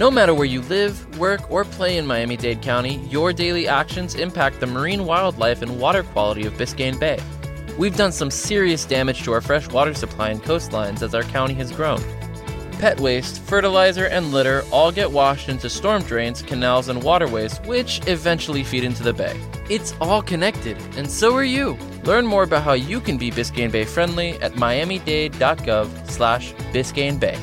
No matter where you live, work, or play in Miami Dade County, your daily actions impact the marine wildlife and water quality of Biscayne Bay. We've done some serious damage to our fresh water supply and coastlines as our county has grown. Pet waste, fertilizer, and litter all get washed into storm drains, canals, and waterways, which eventually feed into the bay. It's all connected, and so are you. Learn more about how you can be Biscayne Bay friendly at miamidade.gov slash Biscayne Bay.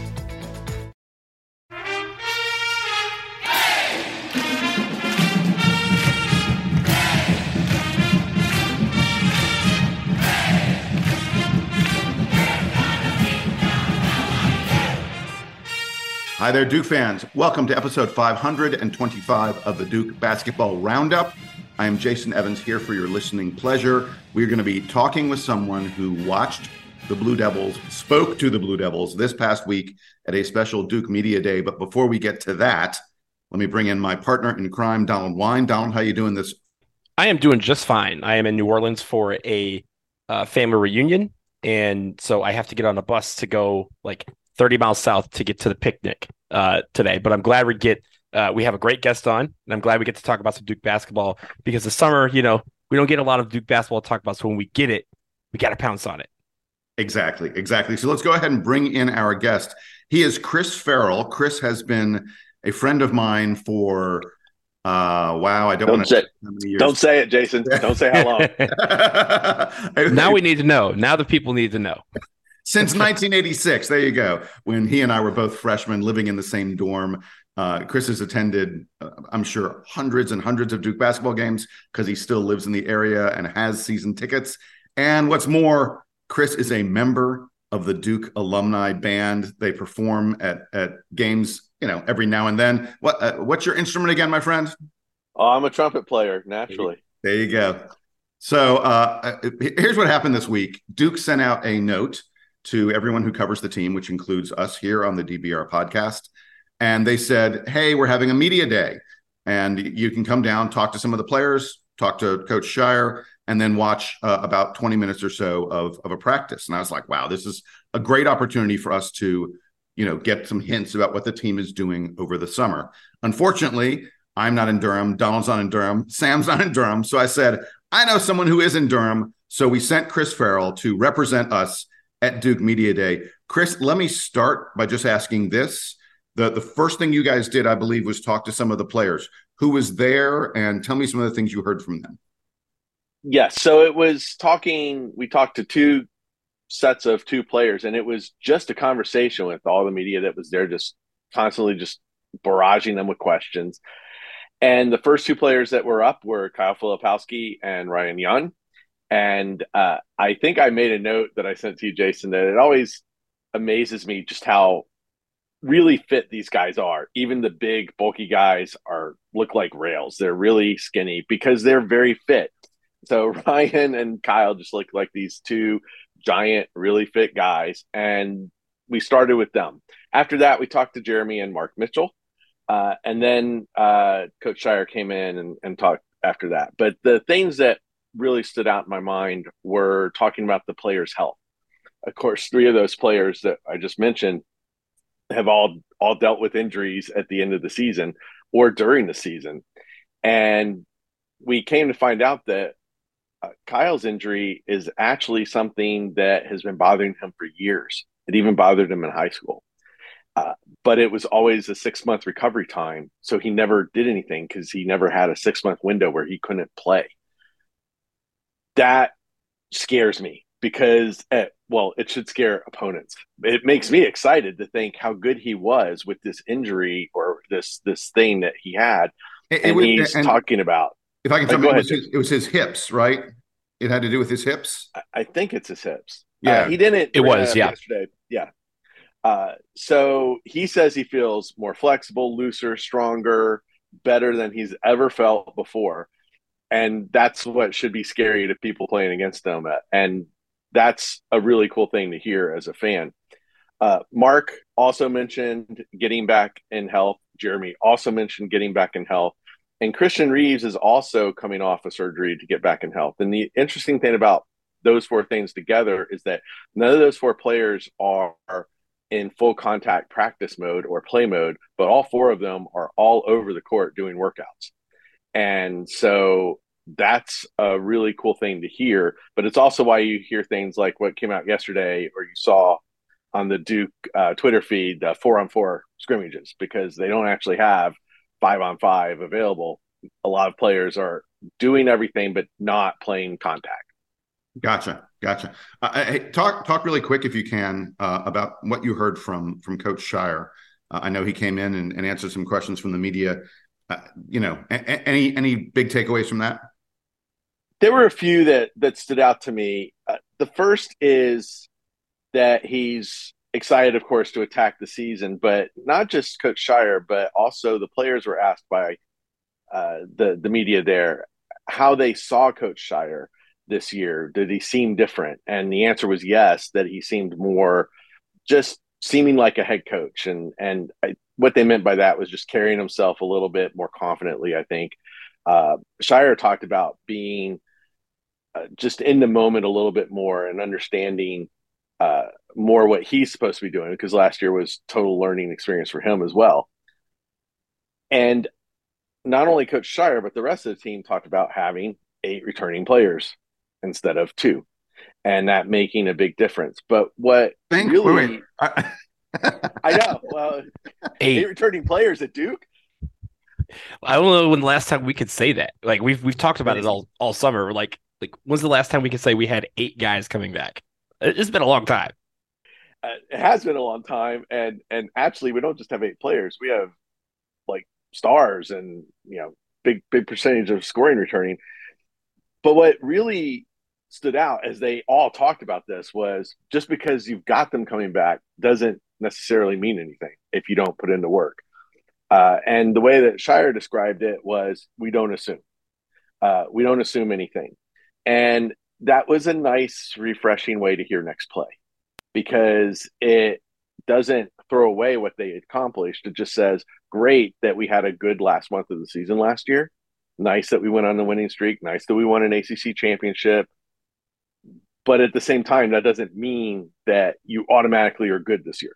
Hi there, Duke fans. Welcome to episode 525 of the Duke Basketball Roundup. I am Jason Evans here for your listening pleasure. We're going to be talking with someone who watched the Blue Devils, spoke to the Blue Devils this past week at a special Duke Media Day. But before we get to that, let me bring in my partner in crime, Donald Wine. Donald, how you doing this? I am doing just fine. I am in New Orleans for a uh, family reunion, and so I have to get on a bus to go like 30 miles south to get to the picnic uh, today. But I'm glad we get uh, we have a great guest on, and I'm glad we get to talk about some Duke basketball because the summer, you know, we don't get a lot of Duke basketball to talk about. So when we get it, we got to pounce on it. Exactly, exactly. So let's go ahead and bring in our guest. He is Chris Farrell. Chris has been a friend of mine for uh, wow, I don't, don't want to say, Don't say it, Jason. Don't say how long. now we need to know. Now the people need to know since 1986. There you go. When he and I were both freshmen living in the same dorm. Uh, Chris has attended, uh, I'm sure, hundreds and hundreds of Duke basketball games because he still lives in the area and has season tickets. And what's more, Chris is a member of the Duke alumni band. They perform at at games, you know, every now and then. What uh, what's your instrument again, my friend? Oh, I'm a trumpet player, naturally. There you go. So uh, uh here's what happened this week. Duke sent out a note to everyone who covers the team, which includes us here on the DBR podcast. And they said, Hey, we're having a media day. And you can come down, talk to some of the players, talk to Coach Scheyer, and then watch uh, about 20 minutes or so of, of a practice. And I was like, wow, this is a great opportunity for us to, you know, get some hints about what the team is doing over the summer. Unfortunately, I'm not in Durham. Donald's not in Durham. Sam's not in Durham. So I said, I know someone who is in Durham. So we sent Chris Farrell to represent us at Duke Media Day. Chris, let me start by just asking this. The, the first thing you guys did, I believe, was talk to some of the players. Who was there? And tell me some of the things you heard from them. Yes. So it was talking, we talked to two sets of two players, and it was just a conversation with all the media that was there, just constantly just barraging them with questions. And the first two players that were up were Kyle Filipowski and Ryan Young. And uh, I think I made a note that I sent to you, Jason, that it always amazes me just how really fit these guys are. Even the big, bulky guys are look like rails. They're really skinny because they're very fit. So Ryan and Kyle just look like these two giant, really fit guys. And we started with them. After that, we talked to Jeremy and Mark Mitchell. Uh, and then uh, Coach Scheyer came in and, and talked after that. But the things that really stood out in my mind were talking about the players' health. Of course, three of those players that I just mentioned have all all dealt with injuries at the end of the season or during the season, and we came to find out that uh, Kyle's injury is actually something that has been bothering him for years. It even bothered him in high school. Uh, but it was always a six month recovery time. So he never did anything because he never had a six month window where he couldn't play. That scares me because, eh, well, it should scare opponents. It makes me excited to think how good he was with this injury or this this thing that he had, it, and it was, he's and talking about. If I can tell you, it, was his, it was his hips, right? It had to do with his hips. I, I think it's his hips. Yeah, uh, he didn't. It was, yeah. Yesterday, yeah. Uh, so he says he feels more flexible, looser, stronger, better than he's ever felt before. And that's what should be scary to people playing against him. And that's a really cool thing to hear as a fan. Uh, Mark also mentioned getting back in health. Jeremy also mentioned getting back in health. And Christian Reeves is also coming off a surgery to get back in health. And the interesting thing about those four things together is that none of those four players are in full contact practice mode or play mode, but all four of them are all over the court doing workouts. And so that's a really cool thing to hear. But it's also why you hear things like what came out yesterday or you saw on the Duke uh, Twitter feed, the four on four scrimmages, because they don't actually have five on five available. A lot of players are doing everything, but not playing contact. Gotcha, gotcha. Uh, hey, talk talk really quick if you can uh, about what you heard from from Coach Scheyer. Uh, I know he came in and, and, answered some questions from the media. Uh, you know, a- any any big takeaways from that? There were a few that that stood out to me. Uh, the first is that he's excited, of course, to attack the season, but not just Coach Scheyer, but also the players were asked by uh, the the media there how they saw Coach Scheyer this year? Did he seem different? And the answer was yes, that he seemed more just seeming like a head coach. And and I, what they meant by that was just carrying himself a little bit more confidently. I think uh, Scheyer talked about being uh, just in the moment a little bit more and understanding uh, more what he's supposed to be doing because last year was total learning experience for him as well. And not only Coach Scheyer, but the rest of the team talked about having eight returning players instead of two, and that making a big difference. But what Think, really, wait, wait. I, I know, well, eight. eight returning players at Duke. I don't know when the last time we could say that. Like we've we've talked about it all all summer. Like like when's the last time we could say we had eight guys coming back? It's been a long time. Uh, it has been a long time, and and actually we don't just have eight players. We have like stars and you know big big percentage of scoring returning. But what really stood out as they all talked about this was just because you've got them coming back doesn't necessarily mean anything if you don't put in the work. Uh, and the way that Scheyer described it was we don't assume. Uh, we don't assume anything. And that was a nice, refreshing way to hear next play because it doesn't throw away what they accomplished. It just says, great that we had a good last month of the season last year. Nice that we went on the winning streak. Nice that we won an ACC championship. But at the same time, that doesn't mean that you automatically are good this year.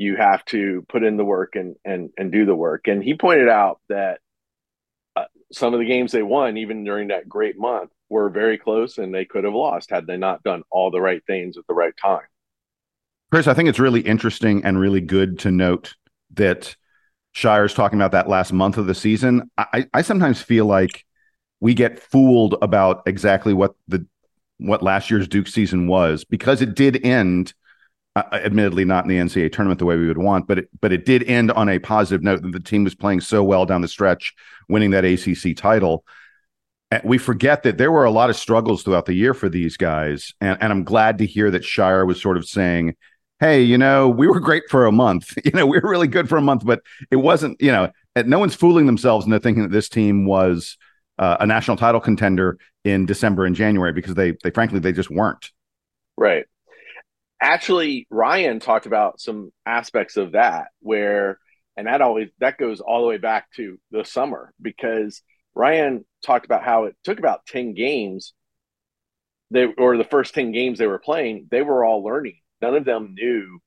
You have to put in the work and and and do the work. And he pointed out that uh, some of the games they won, even during that great month, were very close, and they could have lost had they not done all the right things at the right time. Chris, I think it's really interesting and really good to note that Scheyer's talking about that last month of the season. I, I sometimes feel like we get fooled about exactly what the what last year's Duke season was because it did end, uh, admittedly not in the NCAA tournament the way we would want, but it, but it did end on a positive note that the team was playing so well down the stretch, winning that ACC title. And we forget that there were a lot of struggles throughout the year for these guys, and, and I'm glad to hear that Scheyer was sort of saying, hey, you know, we were great for a month. You know, we were really good for a month, but it wasn't, you know, no one's fooling themselves into thinking that this team was uh, a national title contender in December and January because they, they frankly, they just weren't. Right. Actually, Ryan talked about some aspects of that where, and that always, that goes all the way back to the summer because Ryan talked about how it took about 10 games they or the first 10 games they were playing, they were all learning none of them knew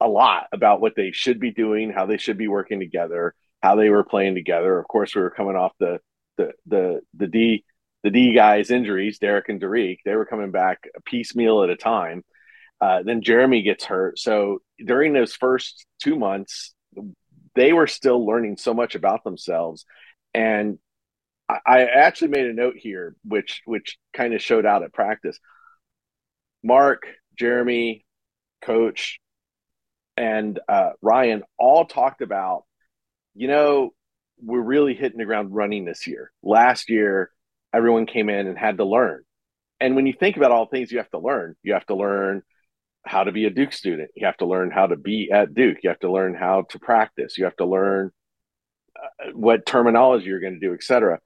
a lot about what they should be doing, how they should be working together, how they were playing together. Of course, we were coming off the the the the D the D guys injuries, Derek and Derek. They were coming back a piecemeal at a time. Uh, then Jeremy gets hurt. So during those first two months, they were still learning so much about themselves. And I, I actually made a note here, which which kind of showed out at practice. Mark, Jeremy, Coach, and uh, Ryan all talked about, you know, we're really hitting the ground running this year. Last year, everyone came in and had to learn. And when you think about all things you have to learn, you have to learn how to be a Duke student. You have to learn how to be at Duke. You have to learn how to practice. You have to learn uh, what terminology you're going to do, etc.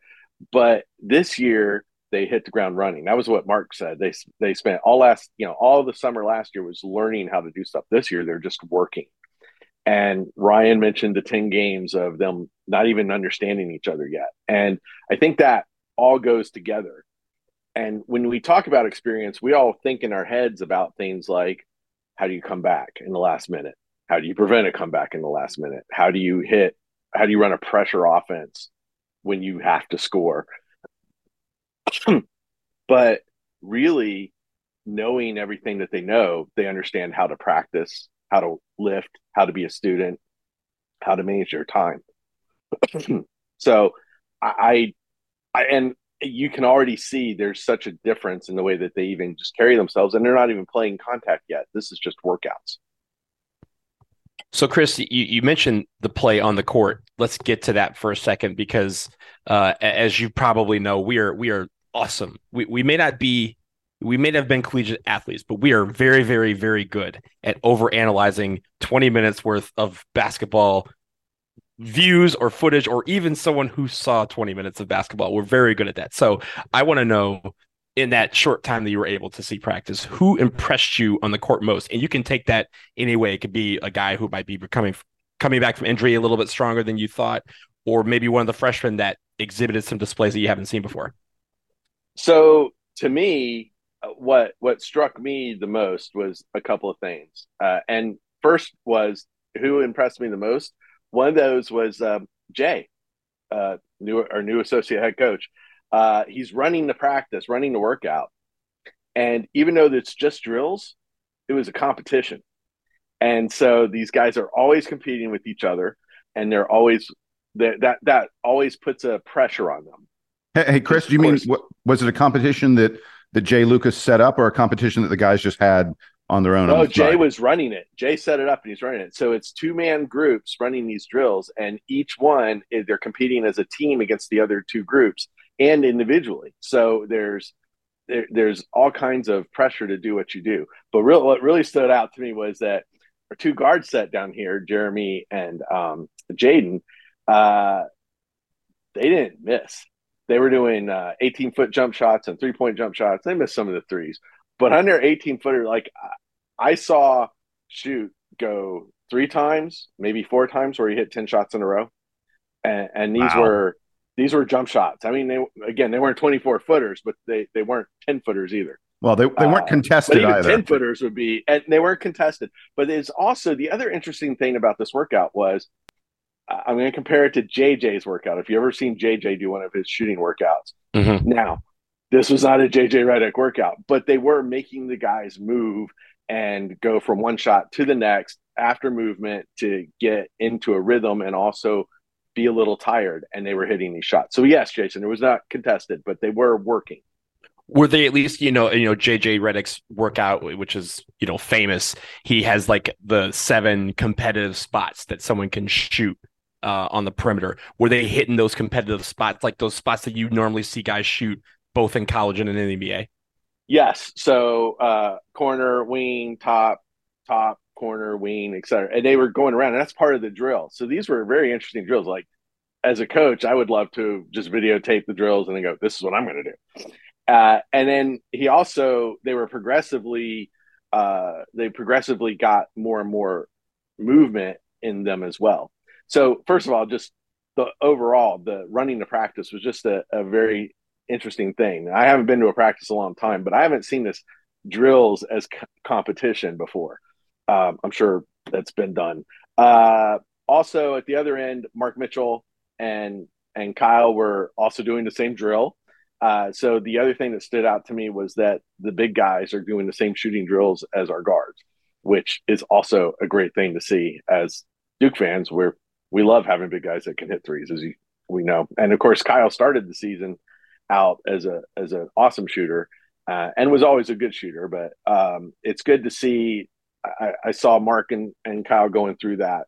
But this year they hit the ground running. That was what Mark said. They they spent all last, you know, all the summer last year was learning how to do stuff. This year they're just working. And Ryan mentioned the 10 games of them not even understanding each other yet. And I think that all goes together. And when we talk about experience, we all think in our heads about things like how do you come back in the last minute? How do you prevent a comeback in the last minute? How do you hit? How do you run a pressure offense when you have to score? but really, knowing everything that they know, they understand how to practice, how to lift, how to be a student, how to manage their time. so I, I, and you can already see there's such a difference in the way that they even just carry themselves and they're not even playing contact yet. This is just workouts. So chris you, you mentioned the play on the court. Let's get to that for a second because uh, as you probably know we are we are awesome. We, we may not be we may have been collegiate athletes but we are very very very good at over analyzing 20 minutes worth of basketball views or footage or even someone who saw 20 minutes of basketball. We're very good at that. So I want to know in that short time that you were able to see practice, who impressed you on the court most? And you can take that any way. It could be a guy who might be coming coming back from injury a little bit stronger than you thought, or maybe one of the freshmen that exhibited some displays that you haven't seen before. So to me, uh, what what struck me the most was a couple of things. Uh, and first was who impressed me the most one of those was um, Jai, uh, new our new associate head coach. Uh, he's running the practice, running the workout, and even though it's just drills, it was a competition, and so these guys are always competing with each other, and they're always that that that always puts a pressure on them. Hey, hey Chris, do you mean what, was it a competition that that Jai Lucas set up, or a competition that the guys just had on their own. No, Jai was running it. Jai set it up and he's running it. So it's two man groups running these drills, and each one eh, they're competing as a team against the other two groups and individually. So there's there, there's all kinds of pressure to do what you do. But real, what really stood out to me was that our two guards set down here, Jeremy and um, Jaden, uh, they didn't miss. They were doing uh, 18 foot jump shots and three point jump shots. They missed some of the threes, but under 18 footer, like I saw Schutt go three times, maybe four times where he hit 10 shots in a row. And, and these wow. were these were jump shots. I mean, they again they weren't 24 footers, but they they weren't 10 footers either. Well, they, they weren't uh, contested uh, either. 10 footers would be, and they weren't contested. But it's also the other interesting thing about this workout was I'm going to compare it to JJ's workout. If you ever seen JJ do one of his shooting workouts, mm-hmm. now this was not a JJ Redick workout, but they were making the guys move and go from one shot to the next after movement to get into a rhythm and also be a little tired. And they were hitting these shots. So yes, Jason, it was not contested, but they were working. Were they at least, you know, you know, JJ Redick's workout, which is, you know, famous. He has like the seven competitive spots that someone can shoot uh, on the perimeter. Were they hitting those competitive spots, like those spots that you normally see guys shoot both in college and in the NBA? Yes. So uh, corner, wing, top, top, corner, wing, etc. And they were going around, and that's part of the drill. So these were very interesting drills. Like as a coach, I would love to just videotape the drills and then go, "This is what I'm going to do." Uh, and then he also they were progressively uh, they progressively got more and more movement in them as well. So first of all, just the overall the running the practice was just a, a very interesting thing. I haven't been to a practice a long time, but I haven't seen this drills as c- competition before. Um, I'm sure that's been done. Uh, also, at the other end, Mark Mitchell and and Kyle were also doing the same drill. Uh, so the other thing that stood out to me was that the big guys are doing the same shooting drills as our guards, which is also a great thing to see as Duke fans, we're we love having big guys that can hit threes, as you, we know. And of course, Kyle started the season out as a as an awesome shooter uh, and was always a good shooter. But um, it's good to see. I, I, saw Mark and, and Kyle going through that.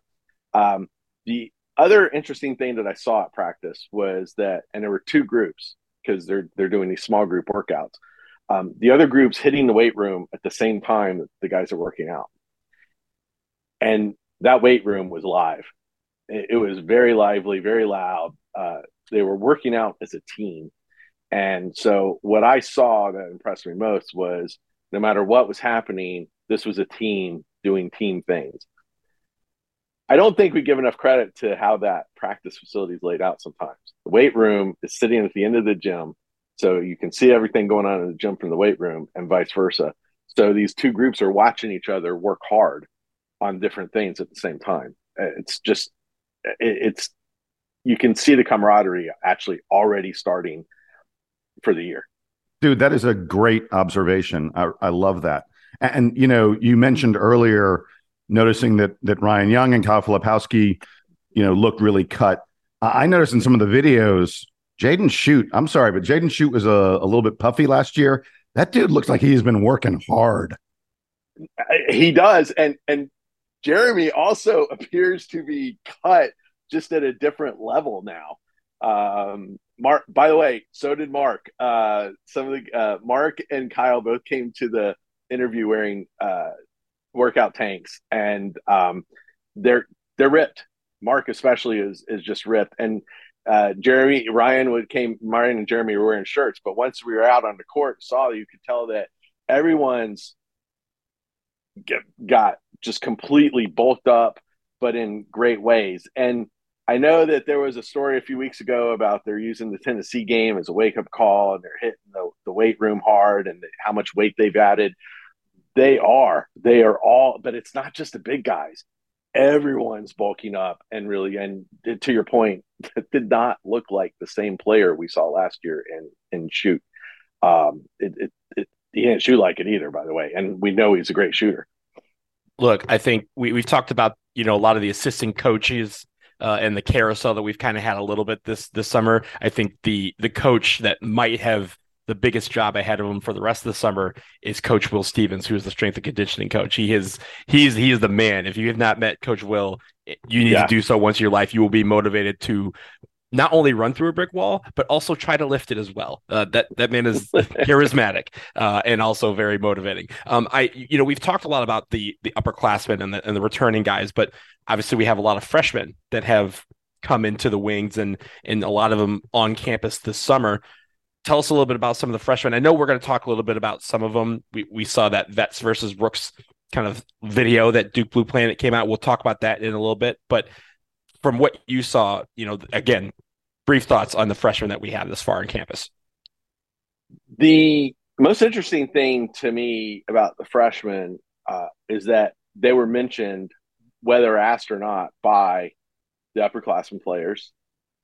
Um, the other interesting thing that I saw at practice was that, and there were two groups because they're they're doing these small group workouts. Um, the other groups hitting the weight room at the same time that the guys are working out, and that weight room was live. It, it was very lively, very loud. Uh, they were working out as a team, and so what I saw that impressed me most was no matter what was happening, this was a team doing team things. I don't think we give enough credit to how that practice facility is laid out sometimes. The weight room is sitting at the end of the gym. So you can see everything going on in the gym from the weight room and vice versa. So these two groups are watching each other work hard on different things at the same time. Uh, it's just, it's, you can see the camaraderie actually already starting for the year. Dude, that is a great observation. I, I love that. And, and, you know, you mentioned earlier noticing that that Ryan Young and Kyle Filipowski, you know, looked really cut. I noticed in some of the videos, Jaden Schutt. I'm sorry, but Jaden Schutt was a, a little bit puffy last year. That dude looks like he's been working hard. He does. And and Jeremy also appears to be cut just at a different level now. Um, Mark, by the way, so did Mark. Uh, some of the uh, Mark and Kyle both came to the interview wearing uh, workout tanks, and um, they're they're ripped. Mark especially is is just ripped, and uh, Jeremy Ryan would came Ryan and Jeremy were wearing shirts, but once we were out on the court, saw you could tell that everyone's get, got just completely bulked up, but in great ways. And I know that there was a story a few weeks ago about they're using the Tennessee game as a wake up call and they're hitting the, the weight room hard and how much weight they've added. They are. They are all, but it's not just the big guys. Everyone's bulking up and really, and to your point, did not look like the same player we saw last year in in Schutt. Um, it, it, it he didn't shoot like it either, by the way, and we know he's a great shooter. Look, I think we we've talked about you know a lot of the assistant coaches uh, and the carousel that we've kind of had a little bit this this summer. I think the the coach that might have the biggest job ahead of him for the rest of the summer is Coach Will Stevens, who is the strength and conditioning coach. He is he's he is the man. If you have not met Coach Will, you need yeah. to do so once in your life. You will be motivated to not only run through a brick wall, but also try to lift it as well. Uh, that that man is charismatic uh, and also very motivating. Um, I you know we've talked a lot about the the upperclassmen and the and the returning guys, but obviously we have a lot of freshmen that have come into the wings and and a lot of them on campus this summer. Tell us a little bit about some of the freshmen. I know we're going to talk a little bit about some of them. We we saw that Vets versus Rooks kind of video that Duke Blue Planet came out. We'll talk about that in a little bit, but from what you saw, you know, again, brief thoughts on the freshmen that we have this far on campus. The most interesting thing to me about the freshmen uh, is that they were mentioned, whether asked or not, by the upperclassmen players,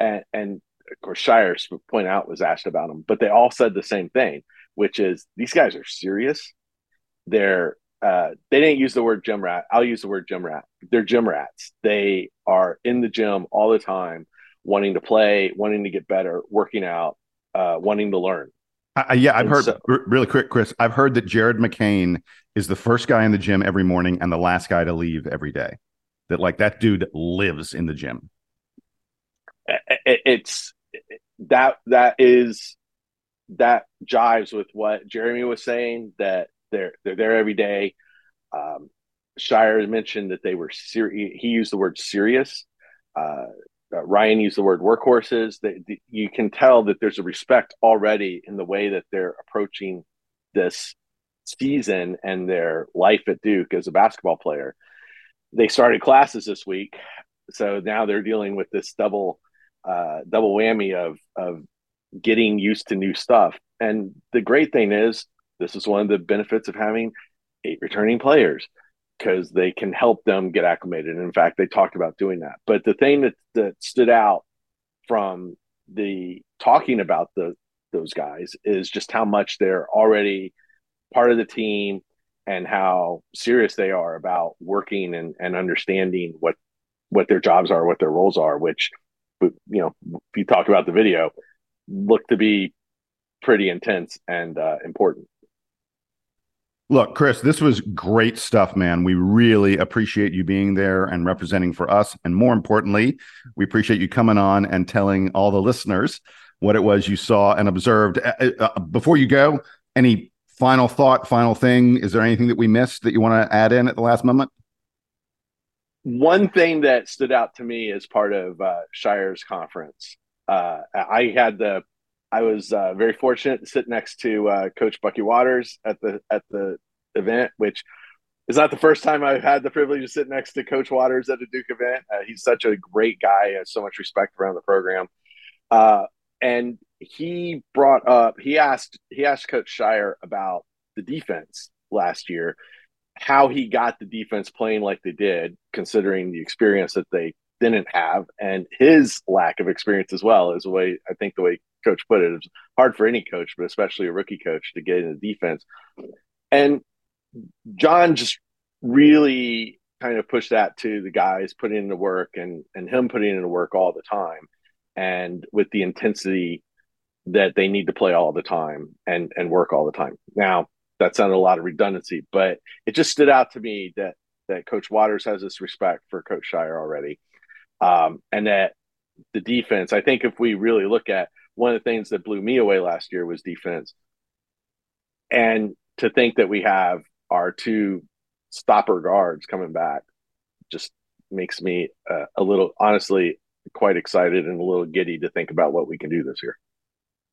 and, and of course Scheyer point out was asked about them, but they all said the same thing, which is these guys are serious. They're uh, they didn't use the word gym rat. I'll use the word gym rat. They're gym rats. They are in the gym all the time, wanting to play, wanting to get better, working out, uh, wanting to learn. Uh, yeah, I've and heard so, r- really quick, Chris. I've heard that Jared McCain is the first guy in the gym every morning and the last guy to leave every day. That like that dude lives in the gym. It's that that is that jives with what Jeremy was saying that they're they're there every day. Um, Scheyer mentioned that they were serious. He used the word serious. Uh, uh, Ryan used the word workhorses. That you can tell that there's a respect already in the way that they're approaching this season and their life at Duke as a basketball player. They started classes this week, so now they're dealing with this double uh, double whammy of of getting used to new stuff. And the great thing is this is one of the benefits of having eight returning players because they can help them get acclimated. And in fact, they talked about doing that. But the thing that, that stood out from the talking about the those guys is just how much they're already part of the team and how serious they are about working and, and understanding what what their jobs are, what their roles are, which, you know, if you talk about the video, look to be pretty intense and uh, important. Look, Chris, this was great stuff, man. We really appreciate you being there and representing for us. And more importantly, we appreciate you coming on and telling all the listeners what it was you saw and observed. Uh, uh, uh before you go, any final thought, final thing? Is there anything that we missed that you want to add in at the last moment? One thing that stood out to me as part of uh, Scheyer's conference, uh, I had the I was uh, very fortunate to sit next to uh, Coach Bucky Waters at the at the event, which is not the first time I've had the privilege to sit next to Coach Waters at a Duke event. Uh, he's such a great guy, has so much respect around the program, uh, and he brought up he asked he asked Coach Scheyer about the defense last year, how he got the defense playing like they did, considering the experience that they didn't have, and his lack of experience as well is the way I think the way coach put it. It's hard for any coach, but especially a rookie coach, to get in the defense. And Jon just really kind of pushed that to the guys putting in the work and and him putting in the work all the time, and with the intensity that they need to play all the time and and work all the time. Now that sounded a lot of redundancy, but it just stood out to me that that Coach Waters has this respect for Coach Scheyer already, um, and that the defense. I think if we really look at one of the things that blew me away last year was defense. And to think that we have our two stopper guards coming back just makes me uh, a little, honestly, quite excited and a little giddy to think about what we can do this year.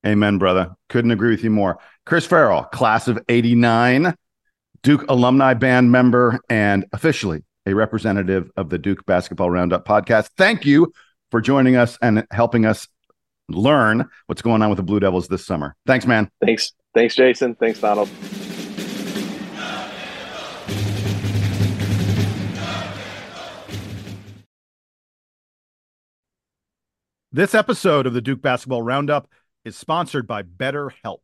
Amen, brother. Couldn't agree with you more. Chris Farrell, class of 89, Duke alumni band member, and officially a representative of the Duke Basketball Roundup podcast. Thank you for joining us and helping us learn what's going on with the Blue Devils this summer. Thanks, man. Thanks. Thanks, Jason. Thanks, Donald. This episode of the Duke Basketball Roundup is sponsored by BetterHelp.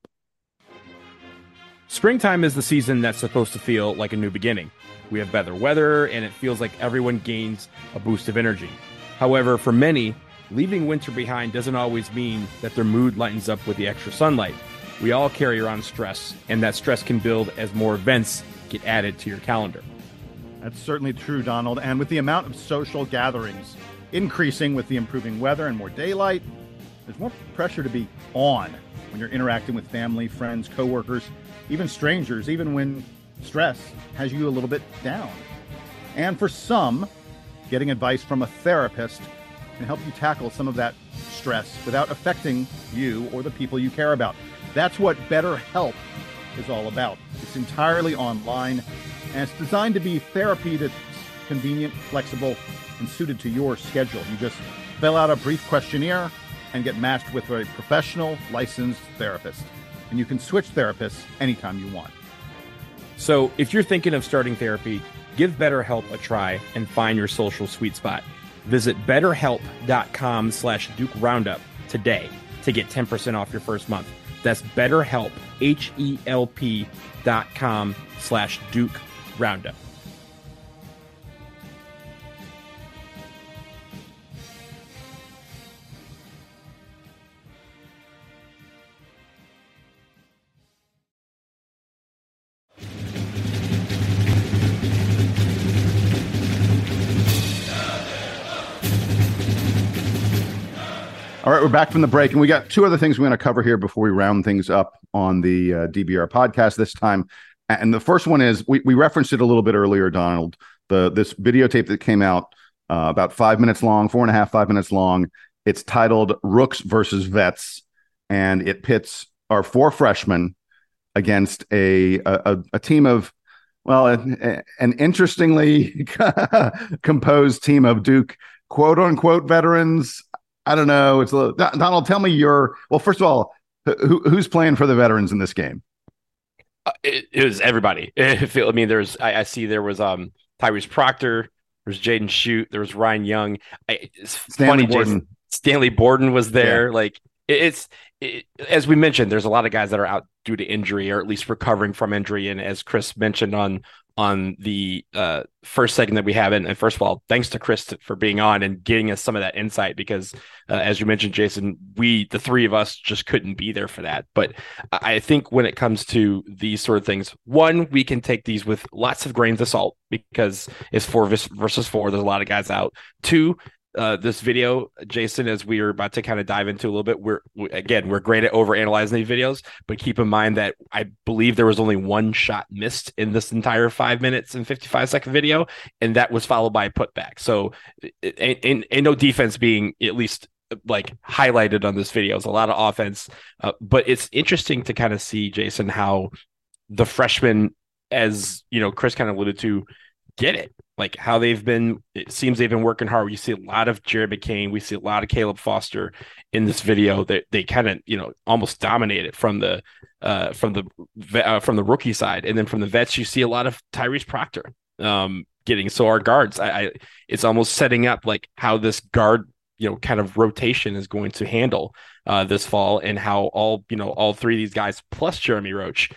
Springtime is the season that's supposed to feel like a new beginning. We have better weather, and it feels like everyone gains a boost of energy. However, for many, leaving winter behind doesn't always mean that their mood lightens up with the extra sunlight. We all carry around stress, and that stress can build as more events get added to your calendar. That's certainly true, Donald. And with the amount of social gatherings increasing with the improving weather and more daylight, there's more pressure to be on when you're interacting with family, friends, coworkers, even strangers, even when stress has you a little bit down. And for some, getting advice from a therapist can help you tackle some of that stress without affecting you or the people you care about. That's what BetterHelp is all about. It's entirely online and it's designed to be therapy that's convenient, flexible, and suited to your schedule. You just fill out a brief questionnaire and get matched with a professional, licensed therapist. And you can switch therapists anytime you want. So if you're thinking of starting therapy, give BetterHelp a try and find your social sweet spot. Visit betterhelp.com slash Duke Roundup today to get 10% off your first month. That's betterhelp, H-E-L-P dot com slash Duke Roundup. We're back from the break, and we got two other things we want to cover here before we round things up on the uh, DBR podcast this time. And the first one is we, we referenced it a little bit earlier, Donald. The this videotape that came out uh, about five minutes long, four and a half, five minutes long. It's titled "Rooks versus Vets," and it pits our four freshmen against a a, a team of well, an, an interestingly composed team of Duke quote unquote veterans. I don't know. It's a little, Donald. Tell me your well. First of all, who, who's playing for the veterans in this game? Uh, it, it, was everybody. I mean, there's I, I, see there was um Tyrese Proctor, there's Jaden Schutt, there was Ryan Young. I, it's Stanley funny, Borden. Jason, Stanley Borden was there. Yeah. Like it, it's it, as we mentioned, there's a lot of guys that are out due to injury or at least recovering from injury. And as Chris mentioned on on the uh, first segment that we have. And, and, first of all, thanks to Chris for being on and getting us some of that insight because, uh, as you mentioned, Jason, we, the three of us, just couldn't be there for that. But I think when it comes to these sort of things, one, we can take these with lots of grains of salt because it's four versus four. There's a lot of guys out. Two, uh, this video, Jason, as we are about to kind of dive into a little bit, we're again we're great at over analyzing these videos, but keep in mind that I believe there was only one shot missed in this entire five minutes and fifty five second video, and that was followed by a putback. So, and, no defense being at least like highlighted on this video. It's a lot of offense, uh, but it's interesting to kind of see Jason how the freshman, as you know, Chris kind of alluded to, get it. Like how they've been it seems they've been working hard. We see a lot of jared mccain we see a lot of caleb foster in this video. That they, they kind of you know almost dominated from the uh from the uh, from the rookie side. And then from the vets you see a lot of tyrese proctor um getting so our guards. I, I it's almost setting up like how this guard you know kind of rotation is going to handle uh this fall and how all you know all three of these guys plus jeremy roach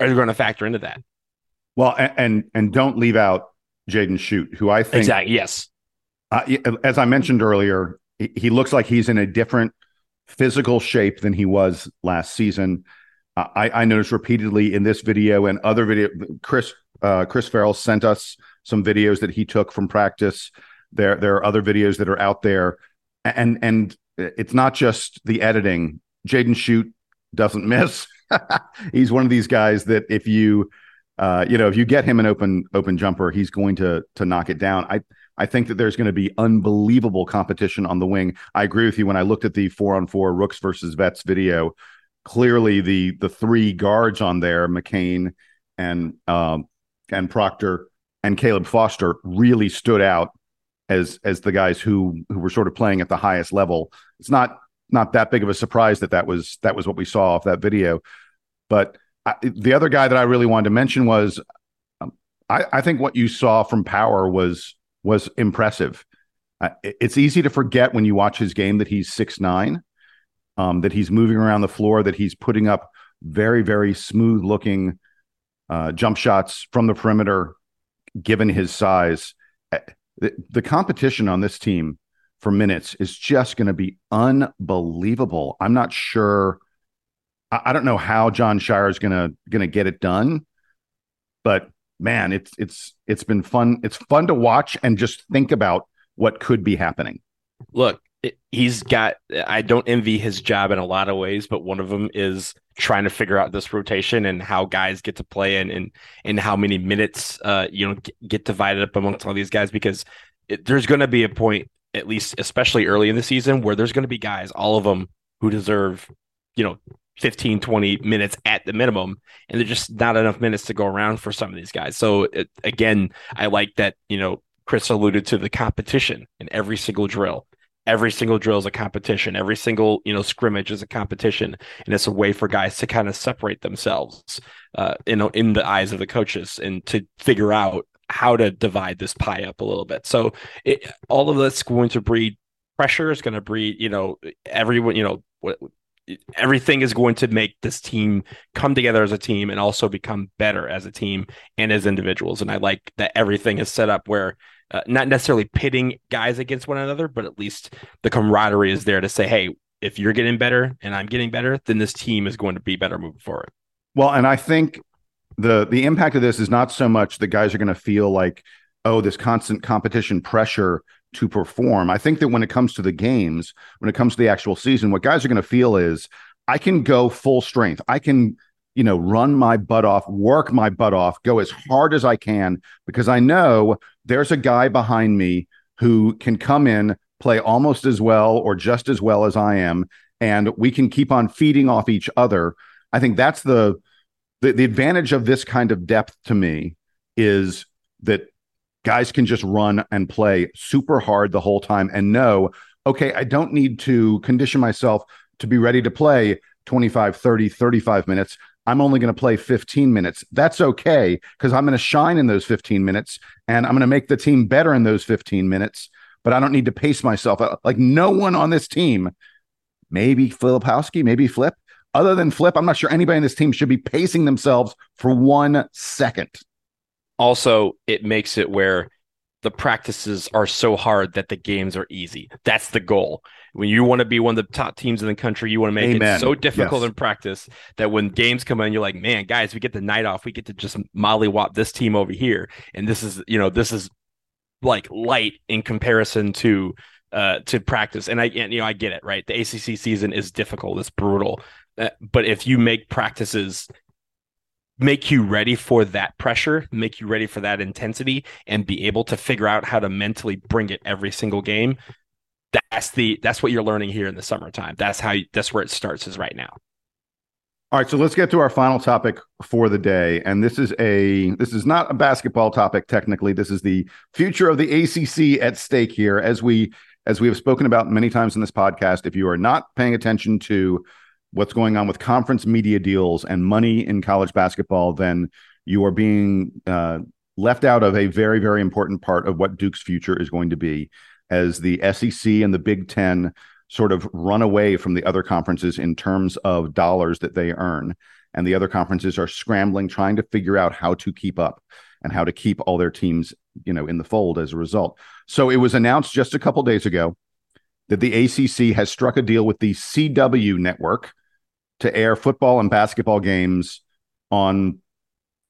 are going to factor into that well and and, and don't leave out Jaden Schutt, who I think exactly yes. Uh, as I mentioned earlier, he looks like he's in a different physical shape than he was last season. Uh, I, I, noticed repeatedly in this video and other video. Chris uh, Chris Farrell sent us some videos that he took from practice. There there are other videos that are out there, and and it's not just the editing. Jaden Schutt doesn't miss. he's one of these guys that if you uh, you know, if you get him an open open jumper, he's going to to knock it down. I I think that there's going to be unbelievable competition on the wing. I agree with you. When I looked at the four on four Rooks versus Vets video, clearly the the three guards on there, McCain and um, and Proctor and Caleb Foster, really stood out as as the guys who who were sort of playing at the highest level. It's not not that big of a surprise that that was that was what we saw off that video, but the other guy that I really wanted to mention was um, I, I, think what you saw from Power was was impressive. Uh, it's easy to forget when you watch his game that he's six nine, um, that he's moving around the floor, that he's putting up very very smooth looking uh, jump shots from the perimeter, given his size. Uh, the, the competition on this team for minutes is just going to be unbelievable. I'm not sure I, don't know how Jon Scheyer is gonna gonna get it done, but man, it's it's it's been fun. It's fun to watch and just think about what could be happening. Look, he's got. I don't envy his job in a lot of ways, but one of them is trying to figure out this rotation and how guys get to play and and and how many minutes uh you know get divided up amongst all these guys because it, there's going to be a point at least especially early in the season where there's going to be guys all of them who deserve you know 15 20 minutes at the minimum and there's just not enough minutes to go around for some of these guys. So it, again i like that you know chris alluded to the competition in every single drill. Every single drill is a competition. Every single you know scrimmage is a competition and it's a way for guys to kind of separate themselves uh you know in the eyes of the coaches and to figure out how to divide this pie up a little bit. So it, all of that's going to breed pressure. Is going to breed you know everyone you know what everything is going to make this team come together as a team and also become better as a team and as individuals. And I like that everything is set up where uh, not necessarily pitting guys against one another, but at least the camaraderie is there to say, hey, if you're getting better and I'm getting better, then this team is going to be better moving forward. Well, and I think the the impact of this is not so much the guys are going to feel like, oh, this constant competition pressure to perform. I think that when it comes to the games, when it comes to the actual season, what guys are going to feel is I can go full strength. I can, you know, run my butt off, work my butt off, go as hard as I can because I know there's a guy behind me who can come in, play almost as well or just as well as I am, and we can keep on feeding off each other. I think that's the the, the advantage of this kind of depth to me is that guys can just run and play super hard the whole time and know, okay, I don't need to condition myself to be ready to play 25, 30, 35 minutes. I'm only going to play 15 minutes. That's okay because I'm going to shine in those 15 minutes and I'm going to make the team better in those 15 minutes. But I don't need to pace myself. Uh, like no one on this team, maybe Filipowski, maybe Flip. Other than Flip, I'm not sure anybody in this team should be pacing themselves for one second. Also, it makes it where the practices are so hard that the games are easy. That's the goal. When you want to be one of the top teams in the country, you want to make Amen. it so difficult yes. in practice that when games come in, you're like, man, guys, we get the night off. We get to just mollywop this team over here. And this is, you know, this is like light in comparison to uh to practice. And I and, you know, I get it, right? The ACC season is difficult, it's brutal. Uh, but if you make practices make you ready for that pressure, make you ready for that intensity, and be able to figure out how to mentally bring it every single game. That's the that's what you're learning here in the summertime. That's how you, that's where it starts is right now. All right, so let's get to our final topic for the day, and this is a this is not a basketball topic technically. This is the future of the ACC at stake here, as we as we have spoken about many times in this podcast. If you are not paying attention to what's going on with conference media deals and money in college basketball, then you are being uh, left out of a very, very important part of what Duke's future is going to be as the SEC and the Big Ten sort of run away from the other conferences in terms of dollars that they earn. And the other conferences are scrambling, trying to figure out how to keep up and how to keep all their teams, you know, in the fold as a result. So it was announced just a couple days ago that the ACC has struck a deal with the CW network to air football and basketball games on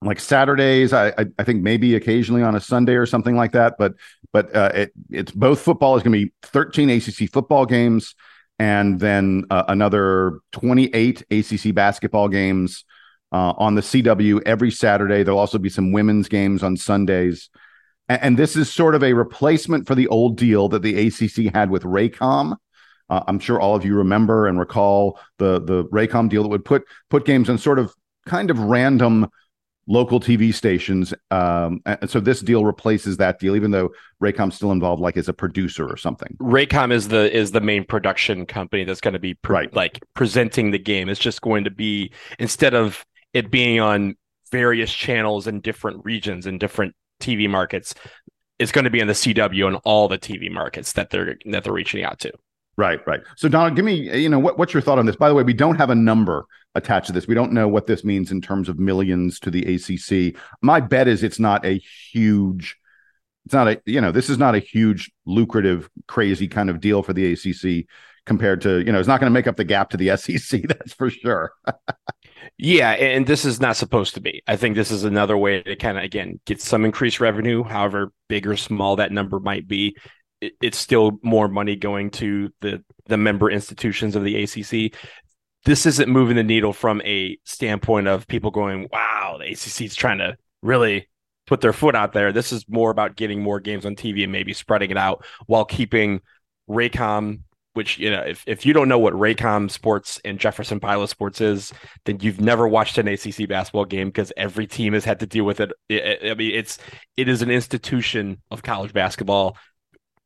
like Saturdays. I, I, I think maybe occasionally on a Sunday or something like that. But but uh, it, it's both football is going to be 13 ACC football games and then uh, another 28 ACC basketball games uh, on the CW every Saturday. There'll also be some women's games on Sundays. And, and this is sort of a replacement for the old deal that the ACC had with Raycom uh, I'm sure all of you remember and recall the the Raycom deal that would put put games on sort of kind of random local TV stations. Um, and so this deal replaces that deal, even though Raycom's still involved, like as a producer or something. Raycom is the is the main production company that's going to be pre- right. like presenting the game. It's just going to be instead of it being on various channels in different regions and different TV markets, it's going to be on the CW and all the TV markets that they're that they're reaching out to. Right, right. So, Donald, give me, you know, what, what's your thought on this? By the way, we don't have a number attached to this. We don't know what this means in terms of millions to the ACC. My bet is it's not a huge, it's not a, you know, this is not a huge, lucrative, crazy kind of deal for the ACC compared to, you know, it's not going to make up the gap to the SEC. That's for sure. yeah. And this is not supposed to be. I think this is another way to kind of, again, get some increased revenue, however big or small that number might be it, it's still more money going to the the member institutions of the ACC. This isn't moving the needle from a standpoint of people going, "Wow, the ACC is trying to really put their foot out there." This is more about getting more games on TV and maybe spreading it out while keeping Raycom which you know if, if you don't know what Raycom Sports and Jefferson Pilot Sports is, then you've never watched an ACC basketball game because every team has had to deal with it. I mean, it's it is an institution of college basketball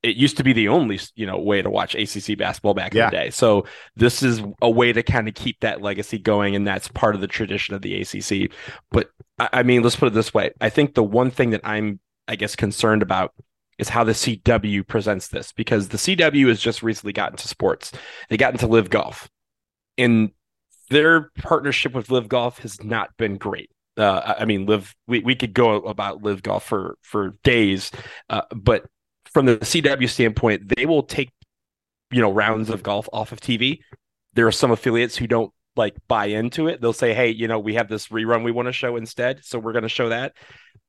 it used to be the only you know way to watch ACC basketball back yeah. in the day. So this is a way to kind of keep that legacy going, and that's part of the tradition of the ACC. But I mean, let's put it this way: I think the one thing that I'm, I guess, concerned about is how the CW presents this because the CW has just recently gotten to sports. They got into LIV Golf, and their partnership with LIV Golf has not been great. Uh, I mean, live. We, we could go about LIV Golf for for days, uh, but from the CW standpoint, they will take you know rounds of golf off of TV. There are some affiliates who don't like buy into it. They'll say, "Hey, you know, we have this rerun we want to show instead, so we're going to show that."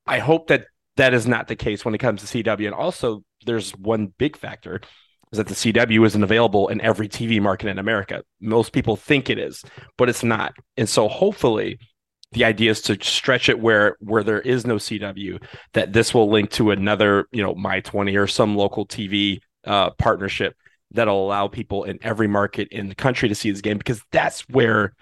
I hope that that is not the case when it comes to CW. And also, there's one big factor is that the CW isn't available in every TV market in America. Most people think it is, but it's not. And so, hopefully, the idea is to stretch it where where there is no CW that this will link to another you know my 20 or some local TV uh, partnership that'll allow people in every market in the country to see this game because that's where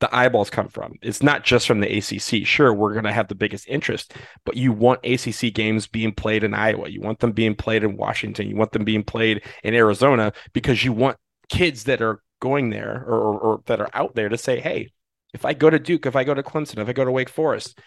the eyeballs come from. It's not just from the ACC. Sure, we're going to have the biggest interest, but you want ACC games being played in Iowa. You want them being played in Washington. You want them being played in Arizona because you want kids that are going there or, or, or that are out there to say, hey, if I go to Duke, if I go to Clemson, if I go to Wake Forest,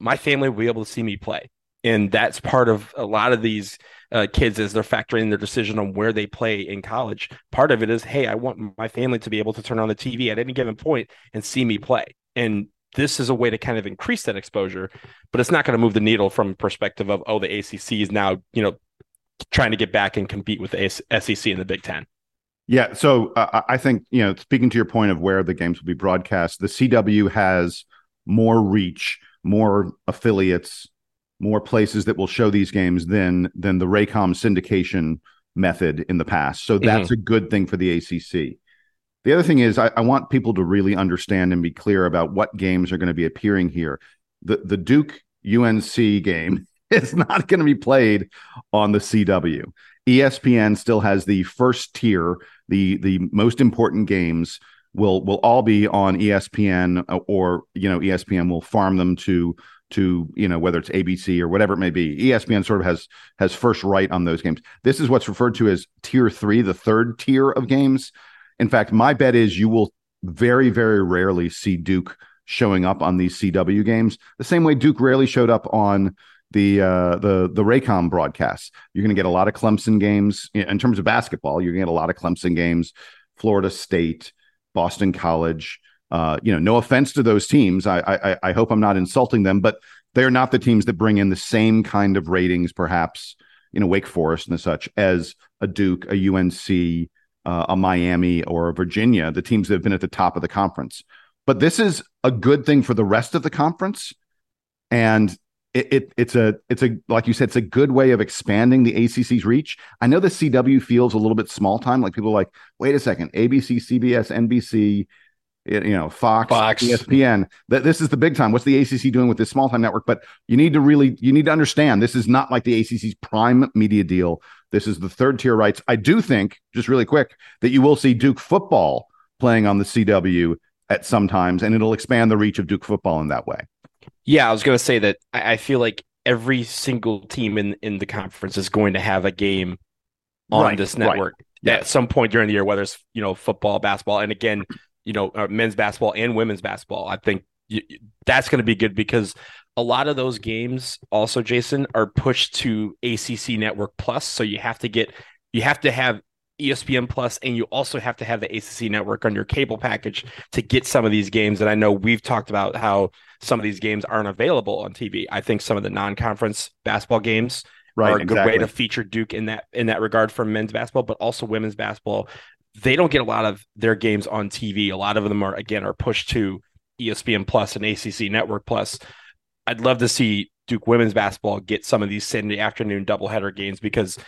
my family will be able to see me play. And that's part of a lot of these uh, kids as they're factoring their decision on where they play in college. Part of it is, hey, I want my family to be able to turn on the TV at any given point and see me play. And this is a way to kind of increase that exposure, but it's not going to move the needle from perspective of oh the ACC is now you know trying to get back and compete with the SEC in the Big Ten. Yeah, so uh, I think you know, speaking to your point of where the games will be broadcast, the CW has more reach, more affiliates, more places that will show these games than than the Raycom syndication method in the past. So that's mm-hmm. a good thing for the ACC. The other thing is, I, I, want people to really understand and be clear about what games are going to be appearing here. The the Duke UNC game is not going to be played on the CW. ESPN still has the first tier, the the most important games will will all be on ESPN uh, or you know ESPN will farm them to to you know whether it's ABC or whatever it may be. ESPN sort of has has first right on those games. This is what's referred to as tier 3, the third tier of games. In fact, my bet is you will very very rarely see Duke showing up on these CW games. The same way Duke rarely showed up on the uh, the the Raycom broadcasts. You're going to get a lot of Clemson games in terms of basketball. You're going to get a lot of Clemson games, Florida State, Boston College. Uh, you know, no offense to those teams. I, I I hope I'm not insulting them, but they're not the teams that bring in the same kind of ratings, perhaps you know Wake Forest and such as a Duke, a UNC, uh, a Miami, or a Virginia, the teams that have been at the top of the conference. But this is a good thing for the rest of the conference, and it, it, it's a it's a like you said it's a good way of expanding the ACC's reach. I know the CW feels a little bit small time. Like people are like, wait a second, ABC, CBS, NBC, you know, Fox, Fox, ESPN. That this is the big time. What's the ACC doing with this small time network? But you need to really you need to understand this is not like the ACC's prime media deal. This is the third tier rights. I do think, just really quick, that you will see Duke football playing on the CW at some times, and it'll expand the reach of Duke football in that way. Yeah, I was going to say that I, I, feel like every single team in in the conference is going to have a game on right, this network right. at some point during the year, whether it's you know football, basketball, and again, you know, uh, men's basketball and women's basketball. I think you, that's going to be good because a lot of those games also, Jason, are pushed to ACC Network Plus, so you have to get you have to have ESPN Plus, and you also have to have the ACC network on your cable package to get some of these games. And I know we've talked about how some of these games aren't available on TV. I think some of the non-conference basketball games right, are a exactly. good way to feature Duke in that in that regard for men's basketball, but also women's basketball. They don't get a lot of their games on TV. A lot of them are again are pushed to ESPN Plus and ACC Network Plus. I'd love to see Duke women's basketball get some of these Sunday afternoon doubleheader games because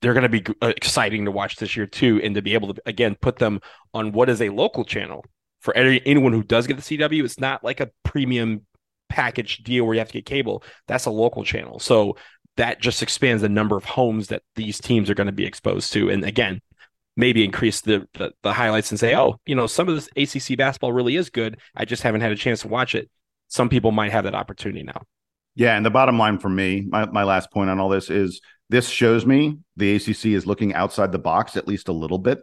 they're going to be uh, exciting to watch this year too, and to be able to again put them on what is a local channel for any, anyone who does get the CW. It's not like a premium package deal where you have to get cable. That's a local channel, so that just expands the number of homes that these teams are going to be exposed to, and again. Maybe increase the, the the highlights and say, oh, you know, some of this ACC basketball really is good. I just haven't had a chance to watch it. Some people might have that opportunity now. Yeah, and the bottom line for me, my, my last point on all this is this shows me the ACC is looking outside the box at least a little bit.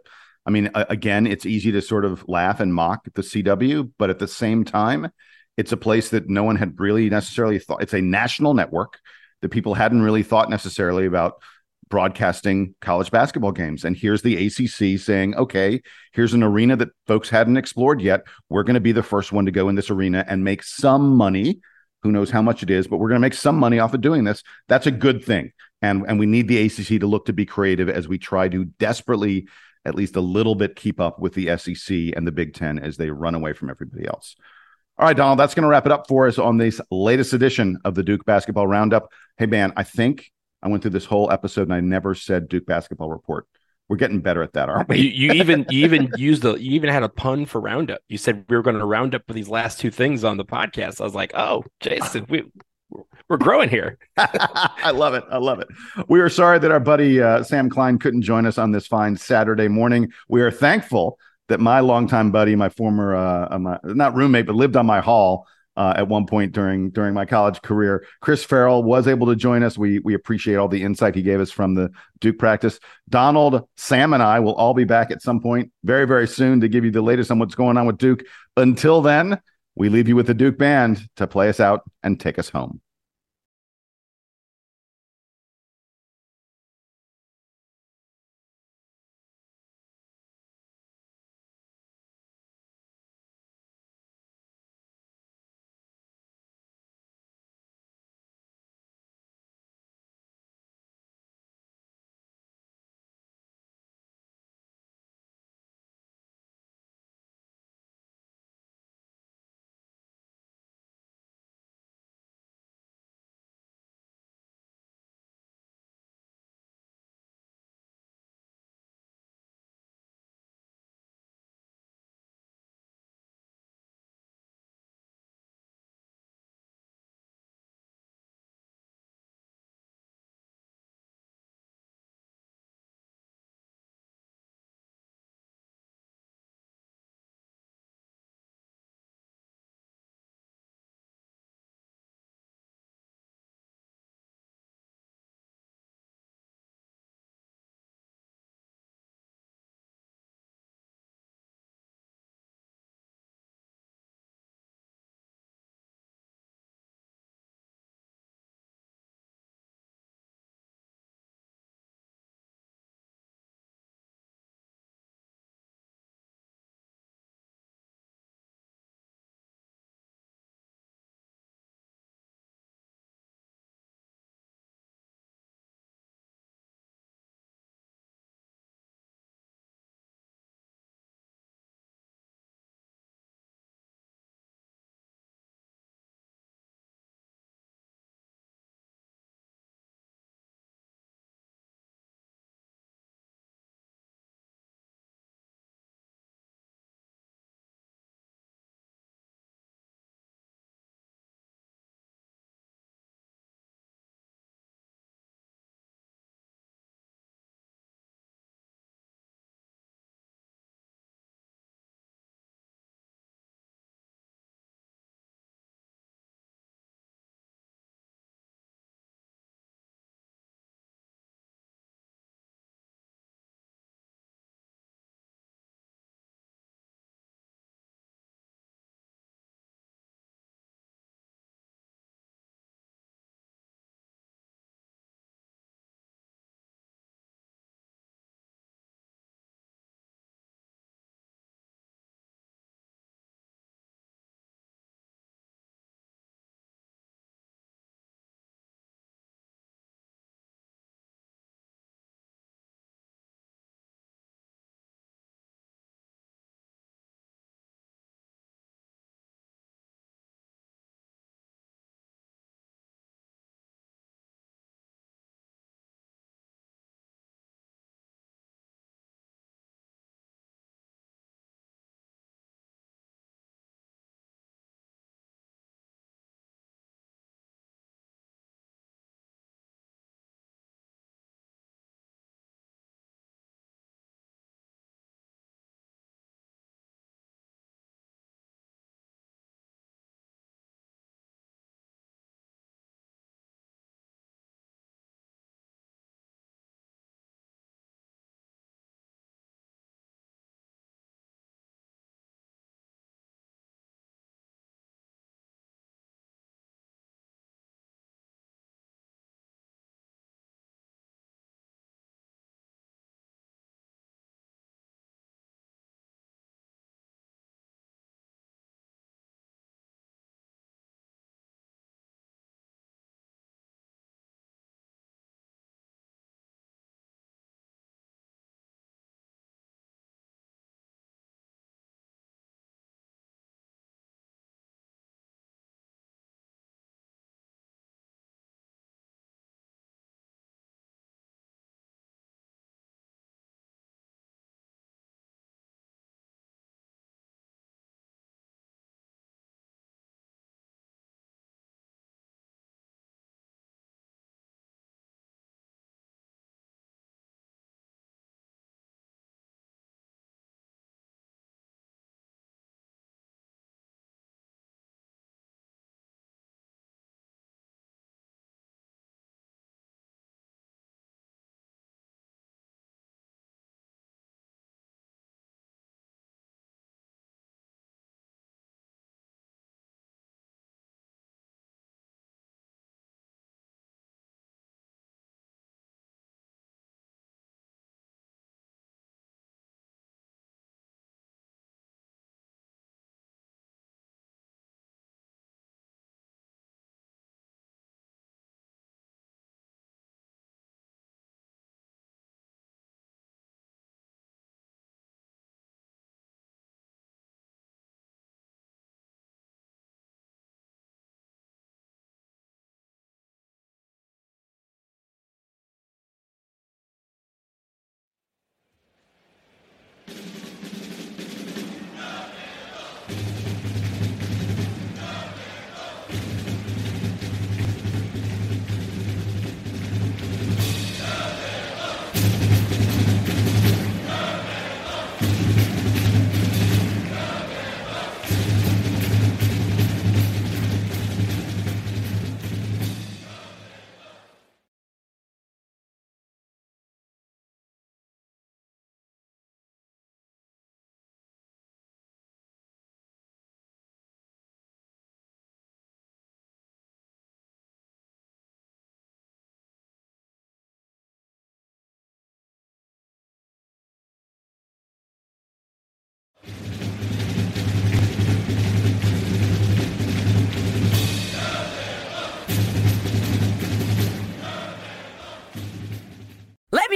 I mean, again, it's easy to sort of laugh and mock the CW, but at the same time, it's a place that no one had really necessarily thought. It's a national network that people hadn't really thought necessarily about broadcasting college basketball games. And here's the ACC saying, okay, here's an arena that folks hadn't explored yet. We're going to be the first one to go in this arena and make some money. Who knows how much it is, but we're going to make some money off of doing this. That's a good thing and and we need the ACC to look to be creative as we try to desperately at least a little bit keep up with the SEC and the Big 10 as they run away from everybody else. All right, Donald, that's going to wrap it up for us on this latest edition of the Duke Basketball Roundup. Hey, man, I think I went through this whole episode and I never said Duke Basketball Report. We're getting better at that, aren't we? You, you even you even used the you even had a pun for roundup. You said we were going to round up with these last two things on the podcast. I was like, oh, Jason, we we're growing here. I love it. I love it. We are sorry that our buddy uh, Sam Klein couldn't join us on this fine Saturday morning. We are thankful that my longtime buddy, my former, uh, uh, my, not roommate, but lived on my hall uh, at one point during during my college career, Chris Farrell was able to join us. We we appreciate all the insight he gave us from the Duke practice. Donald, Sam, and I will all be back at some point very very soon to give you the latest on what's going on with Duke. Until then, we leave you with the Duke band to play us out and take us home.